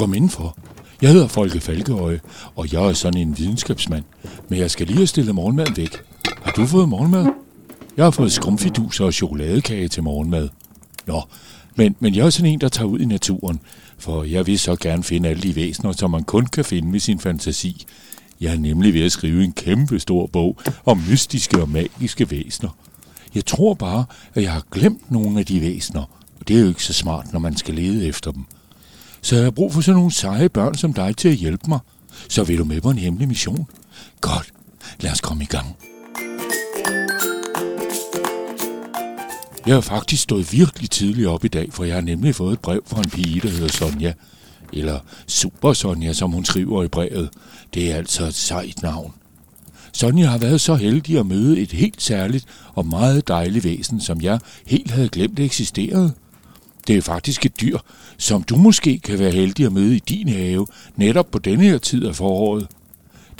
Kom indenfor. Jeg hedder Folke Falkeøje, og jeg er sådan en videnskabsmand. Men jeg skal lige have stillet morgenmaden væk. Har du fået morgenmad? Jeg har fået skrumfiduser og chokoladekage til morgenmad. Nå, men, men jeg er sådan en, der tager ud i naturen, for jeg vil så gerne finde alle de væsener, som man kun kan finde med sin fantasi. Jeg er nemlig ved at skrive en kæmpe stor bog om mystiske og magiske væsener. Jeg tror bare, at jeg har glemt nogle af de væsener, og det er jo ikke så smart, når man skal lede efter dem. Så jeg har brug for sådan nogle seje børn som dig til at hjælpe mig. Så vil du med på en hemmelig mission? Godt, lad os komme i gang. Jeg har faktisk stået virkelig tidligt op i dag, for jeg har nemlig fået et brev fra en pige, der hedder Sonja. Eller Super Sonja, som hun skriver i brevet. Det er altså et sejt navn. Sonja har været så heldig at møde et helt særligt og meget dejligt væsen, som jeg helt havde glemt eksisterede. Det er faktisk et dyr, som du måske kan være heldig at møde i din have, netop på denne her tid af foråret.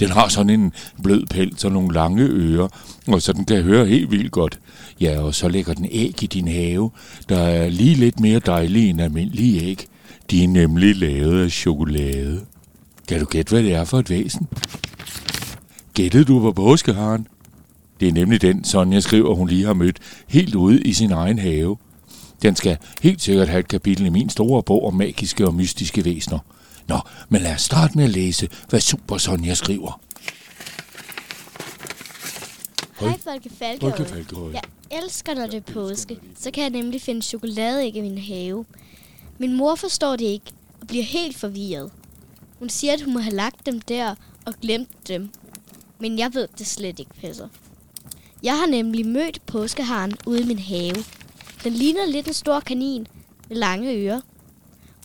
Den har sådan en blød pels og nogle lange ører, og så den kan høre helt vildt godt. Ja, og så lægger den æg i din have, der er lige lidt mere dejlige end almindelige æg. De er nemlig lavet af chokolade. Kan du gætte, hvad det er for et væsen? Gættede du på påskeharen? Det er nemlig den, Sonja skriver, hun lige har mødt helt ude i sin egen have. Den skal helt sikkert have et kapitel i min store bog om magiske og mystiske væsener. Nå, men lad os starte med at læse, hvad Super Sonja skriver. Hej, Folke Folke Falkeøje. Jeg elsker, når det er påske. Så kan jeg nemlig finde chokoladeæg i min have. Min mor forstår det ikke og bliver helt forvirret. Hun siger, at hun må have lagt dem der og glemt dem. Men jeg ved det slet ikke passer. Jeg har nemlig mødt påskeharen ude i min have. Den ligner lidt en stor kanin med lange ører.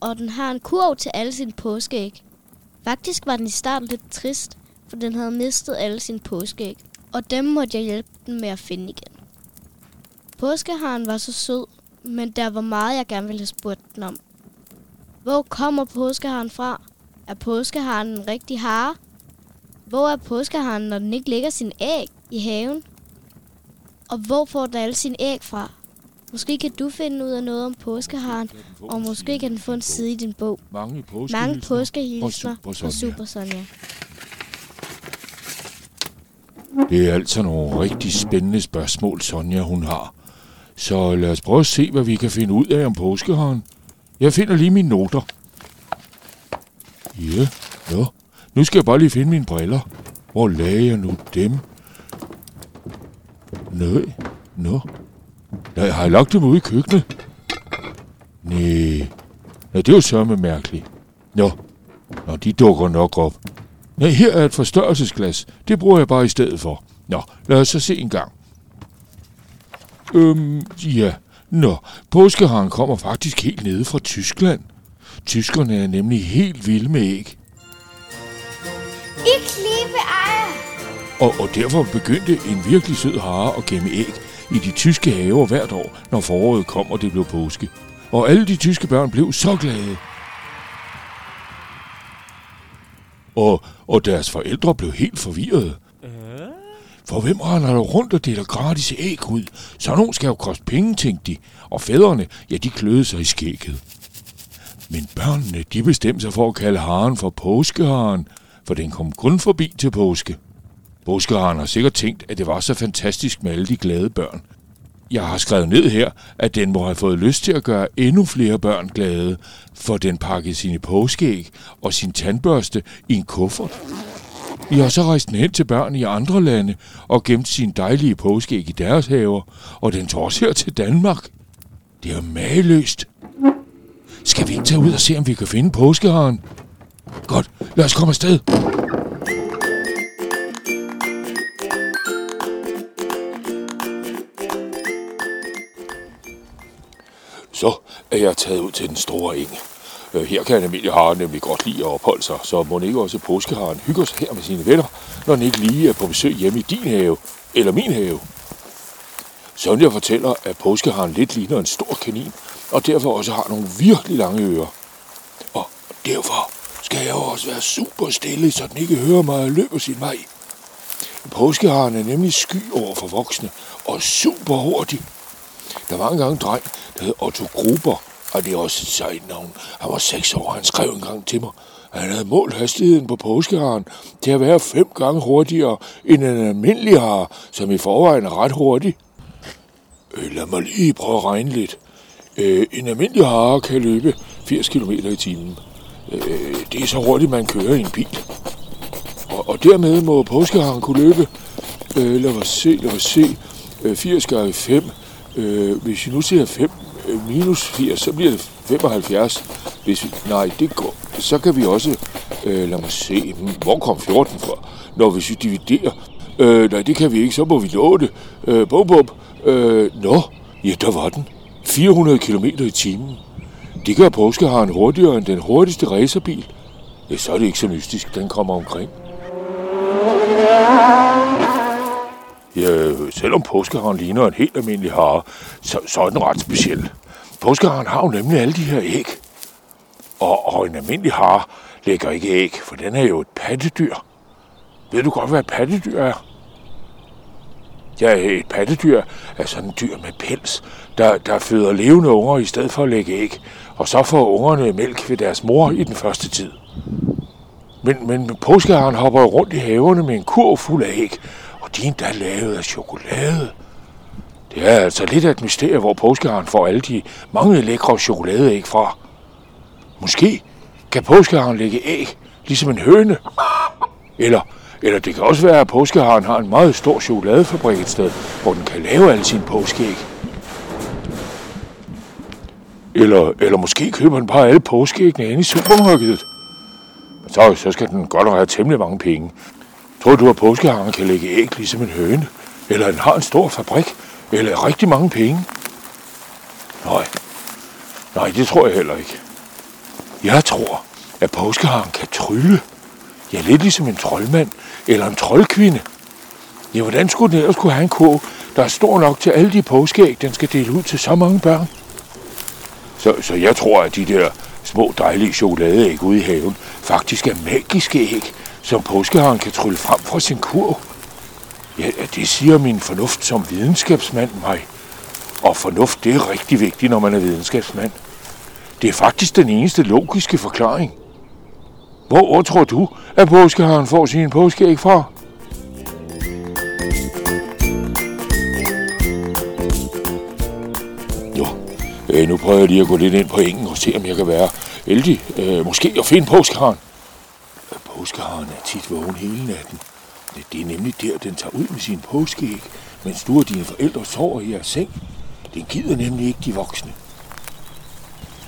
Og den har en kurv til alle sine påskeæg. Faktisk var den i starten lidt trist, for den havde mistet alle sine påskeæg. Og dem måtte jeg hjælpe den med at finde igen. Påskeharen var så sød, men der var meget, jeg gerne ville have spurgt den om. Hvor kommer påskeharen fra? Er påskeharen en rigtig hare? Hvor er påskeharen, når den ikke lægger sin æg i haven? Og hvor får den alle sine æg fra? Måske kan du finde ud af noget om påskeharen, og måske kan den få en side i din bog. Mange Mange påskehilsner påskehilsner og Super. Super Sonja. Det er altså nogle rigtig spændende spørgsmål, Sonja hun har. Så lad os prøve at se, hvad vi kan finde ud af om påskeharen. Jeg finder lige mine noter. Ja, nå. Nu skal jeg bare lige finde mine briller. Hvor lagde jeg nu dem? Nøj, nå. Nej, har jeg lagt dem ude i køkkenet? Nej. Ja, det er jo sørme mærkeligt. Nå, Nå, de dukker nok op. Nej, her er et forstørrelsesglas. Det bruger jeg bare i stedet for. Nå, lad os så se en gang. Øhm, ja. Nå, påskeharen kommer faktisk helt nede fra Tyskland. Tyskerne er nemlig helt vilde med æg. I klippe ejer. Og, og derfor begyndte en virkelig sød hare at gemme æg i de tyske haver hvert år, når foråret kom, og det blev påske. Og alle de tyske børn blev så glade. Og, og deres forældre blev helt forvirrede. For hvem render der rundt og deler gratis æg ud? Så nogen skal jo koste penge, tænkte de. Og fædrene, ja, de kløede sig i skægget. Men børnene, de bestemte sig for at kalde haren for påskeharen, for den kom kun forbi til påske. Påskeharen har sikkert tænkt, at det var så fantastisk med alle de glade børn. Jeg har skrevet ned her, at den må have fået lyst til at gøre endnu flere børn glade, for den pakkede sine påskeæg og sin tandbørste i en kuffert. I har så rejst den hen til børn i andre lande og gemt sine dejlige påskeæg i deres haver, og den tog også her til Danmark. Det er mageløst. Skal vi ikke tage ud og se, om vi kan finde påskeharen? Godt, lad os komme afsted. sted. At jeg taget ud til den store eng. Øh, her kan en almindelig hare nemlig godt lide at opholde sig, så må ikke også påskeharen hygge sig her med sine venner, når den ikke lige er på besøg hjemme i din have eller min have. Sonja fortæller, at påskeharen lidt ligner en stor kanin, og derfor også har nogle virkelig lange ører. Og derfor skal jeg også være super stille, så den ikke hører mig og løber sin vej. Påskeharen er nemlig sky over for voksne og super hurtig. Der var engang en dreng, der hed Otto Gruber, Og det er også et sejt navn. Han var seks år, han skrev engang til mig. Han havde målt hastigheden på påskeharen til at være fem gange hurtigere end en almindelig hare, som i forvejen er ret hurtig. Øh, lad mig lige prøve at regne lidt. Øh, en almindelig hare kan løbe 80 km i timen. Øh, det er så hurtigt, man kører i en bil. Og, og dermed må påskeharen kunne løbe, øh, lad mig se, lad mig se, øh, 80 gange 5. Øh, hvis vi nu siger 5 øh, minus 80, så bliver det 75. Hvis vi, nej, det går. Så kan vi også, øh, lad mig se, hvor kom 14 fra? Når hvis vi dividerer, øh, nej, det kan vi ikke, så må vi nå det. Øh, bum, bum. Øh, nå, ja, der var den. 400 km i timen. Det gør påskeharen hurtigere end den hurtigste racerbil. Ja, så er det ikke så mystisk, den kommer omkring. Ja, selvom påskeharen ligner en helt almindelig hare, så, så er den ret speciel. Påskeharen har jo nemlig alle de her æg. Og, og en almindelig hare lægger ikke æg, for den er jo et pattedyr. Ved du godt, hvad et pattedyr er? Ja, et pattedyr er sådan en dyr med pels, der, der føder levende unger i stedet for at lægge æg, og så får ungerne mælk ved deres mor i den første tid. Men, men påskeharen hopper rundt i haverne med en kurv fuld af æg, de endda lavet af chokolade. Det er altså lidt af et mysterie, hvor påskeharen får alle de mange lækre chokoladeæg fra. Måske kan påskeharen lægge æg, ligesom en høne. Eller, eller det kan også være, at påskeharen har en meget stor chokoladefabrik et sted, hvor den kan lave alle sine påskeæg. Eller, eller måske køber den bare alle påskeæggene inde i supermarkedet. Men så, så skal den godt have temmelig mange penge. Tror du, at påskeharen kan lægge æg ligesom en høne? Eller den har en stor fabrik? Eller rigtig mange penge? Nej. Nej, det tror jeg heller ikke. Jeg tror, at påskeharen kan trylle. Ja, lidt ligesom en troldmand eller en troldkvinde. Ja, hvordan skulle den ellers kunne have en ko, der er stor nok til alle de påskeæg, den skal dele ud til så mange børn? Så, så jeg tror, at de der små dejlige chokoladeæg ude i haven faktisk er magiske æg, som påskeharen kan trylle frem fra sin kurv. Ja, det siger min fornuft som videnskabsmand mig. Og fornuft, det er rigtig vigtigt, når man er videnskabsmand. Det er faktisk den eneste logiske forklaring. Hvor, tror du, at påskeharen får sin påskeæg fra? Jo, øh, nu prøver jeg lige at gå lidt ind på engen og se, om jeg kan være heldig. Øh, måske at finde påskeharen. Påskeharen er tit vågen hele natten. Det er nemlig der, den tager ud med sin påskeæg, mens du og dine forældre sover i jeres seng. Den gider nemlig ikke de voksne.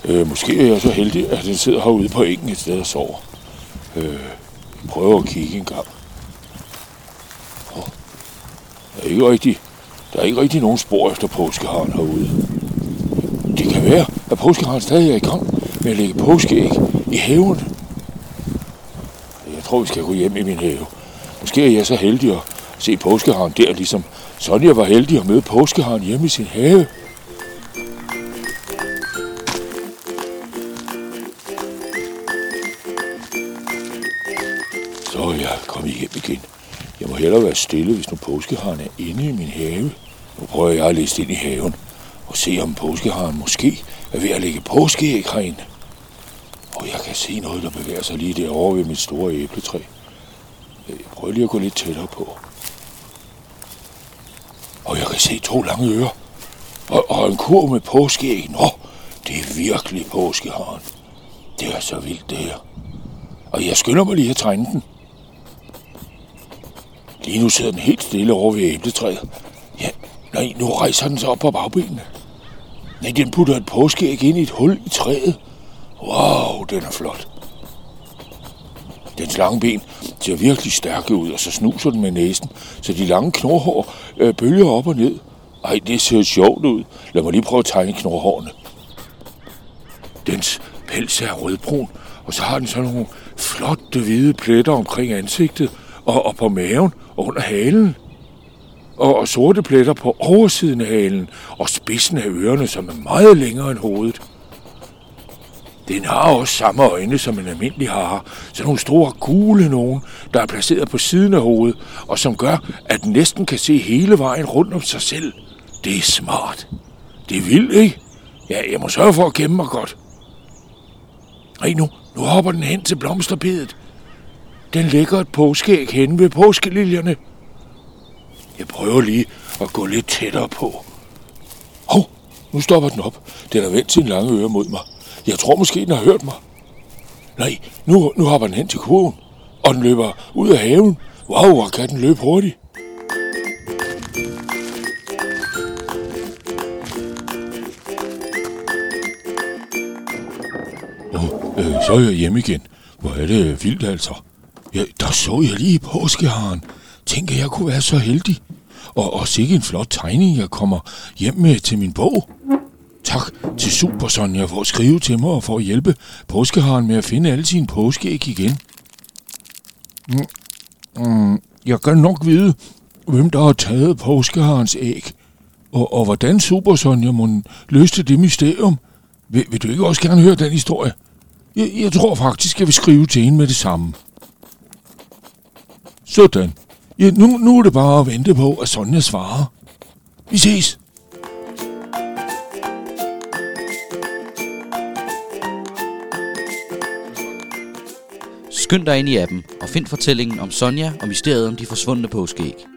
Øh, måske er jeg så heldig, at den sidder herude på engen et sted og sover. Øh, prøver at kigge en gang. Oh, der, er ikke rigtig, der er ikke rigtig nogen spor efter påskeharen herude. Det kan være, at påskeharen stadig er i gang med at lægge påskeæg i haven. Tror, vi skal gå hjem i min have. Måske er jeg så heldig at se påskeharen der, ligesom Sonja var heldig at møde påskeharen hjemme i sin have. Så er jeg kommet hjem igen. Jeg må hellere være stille, hvis nu påskeharen er inde i min have. Nu prøver jeg at læse ind i haven og se, om påskeharen måske er ved at lægge påskeæg herinde. Jeg kan se noget, der bevæger sig lige derovre ved mit store æbletræ. Øh, jeg prøver lige at gå lidt tættere på. Og jeg kan se to lange ører. Og, og en kurv med påskeæg. Nå, det er virkelig påskeharen. Det er så vildt, det her. Og jeg skynder mig lige at tegne den. Lige nu sidder den helt stille over ved æbletræet. Ja, nej, nu rejser den sig op på bagbenene. Nej, den putter et påskeæg ind i et hul i træet. Wow, den er flot. Dens lange ben ser virkelig stærke ud, og så snuser den med næsen, så de lange knorhår øh, bølger op og ned. Ej, det ser sjovt ud. Lad mig lige prøve at tegne knorhårene. Dens pels er rødbrun, og så har den sådan nogle flotte hvide pletter omkring ansigtet og, og på maven og under halen. Og, og sorte pletter på oversiden af halen og spidsen af ørerne, som er meget længere end hovedet. Den har også samme øjne som en almindelig hare. Så nogle store gule nogen, der er placeret på siden af hovedet, og som gør, at den næsten kan se hele vejen rundt om sig selv. Det er smart. Det er vildt, ikke? Ja, jeg må sørge for at gemme mig godt. Nej, nu, nu hopper den hen til blomsterbedet. Den lægger et påskeæg hen ved påskeliljerne. Jeg prøver lige at gå lidt tættere på. Hov, nu stopper den op. Den har vendt sin lange øre mod mig. Jeg tror måske, den har hørt mig. Nej, nu, nu hopper den hen til kurven. Og den løber ud af haven. Wow, hvor kan den løbe hurtigt. Nå, øh, så er jeg hjemme igen. Hvor er det vildt altså. Ja, der så jeg lige påskeharen. Tænk, at jeg kunne være så heldig. Og, og sikke en flot tegning, jeg kommer hjem med til min bog. Tak til Super Sonja for at skrive til mig og for at hjælpe påskeharen med at finde alle sine påskeæg igen. Mm, mm, jeg kan nok vide, hvem der har taget påskeharens æg. Og, og hvordan Super Sonja må løste det mysterium. Vil, vil du ikke også gerne høre den historie? Jeg, jeg tror faktisk, jeg vil skrive til hende med det samme. Sådan. Ja, nu, nu er det bare at vente på, at Sonja svarer. Vi ses. Skynd dig ind i appen og find fortællingen om Sonja og mysteriet om de forsvundne påskeæg.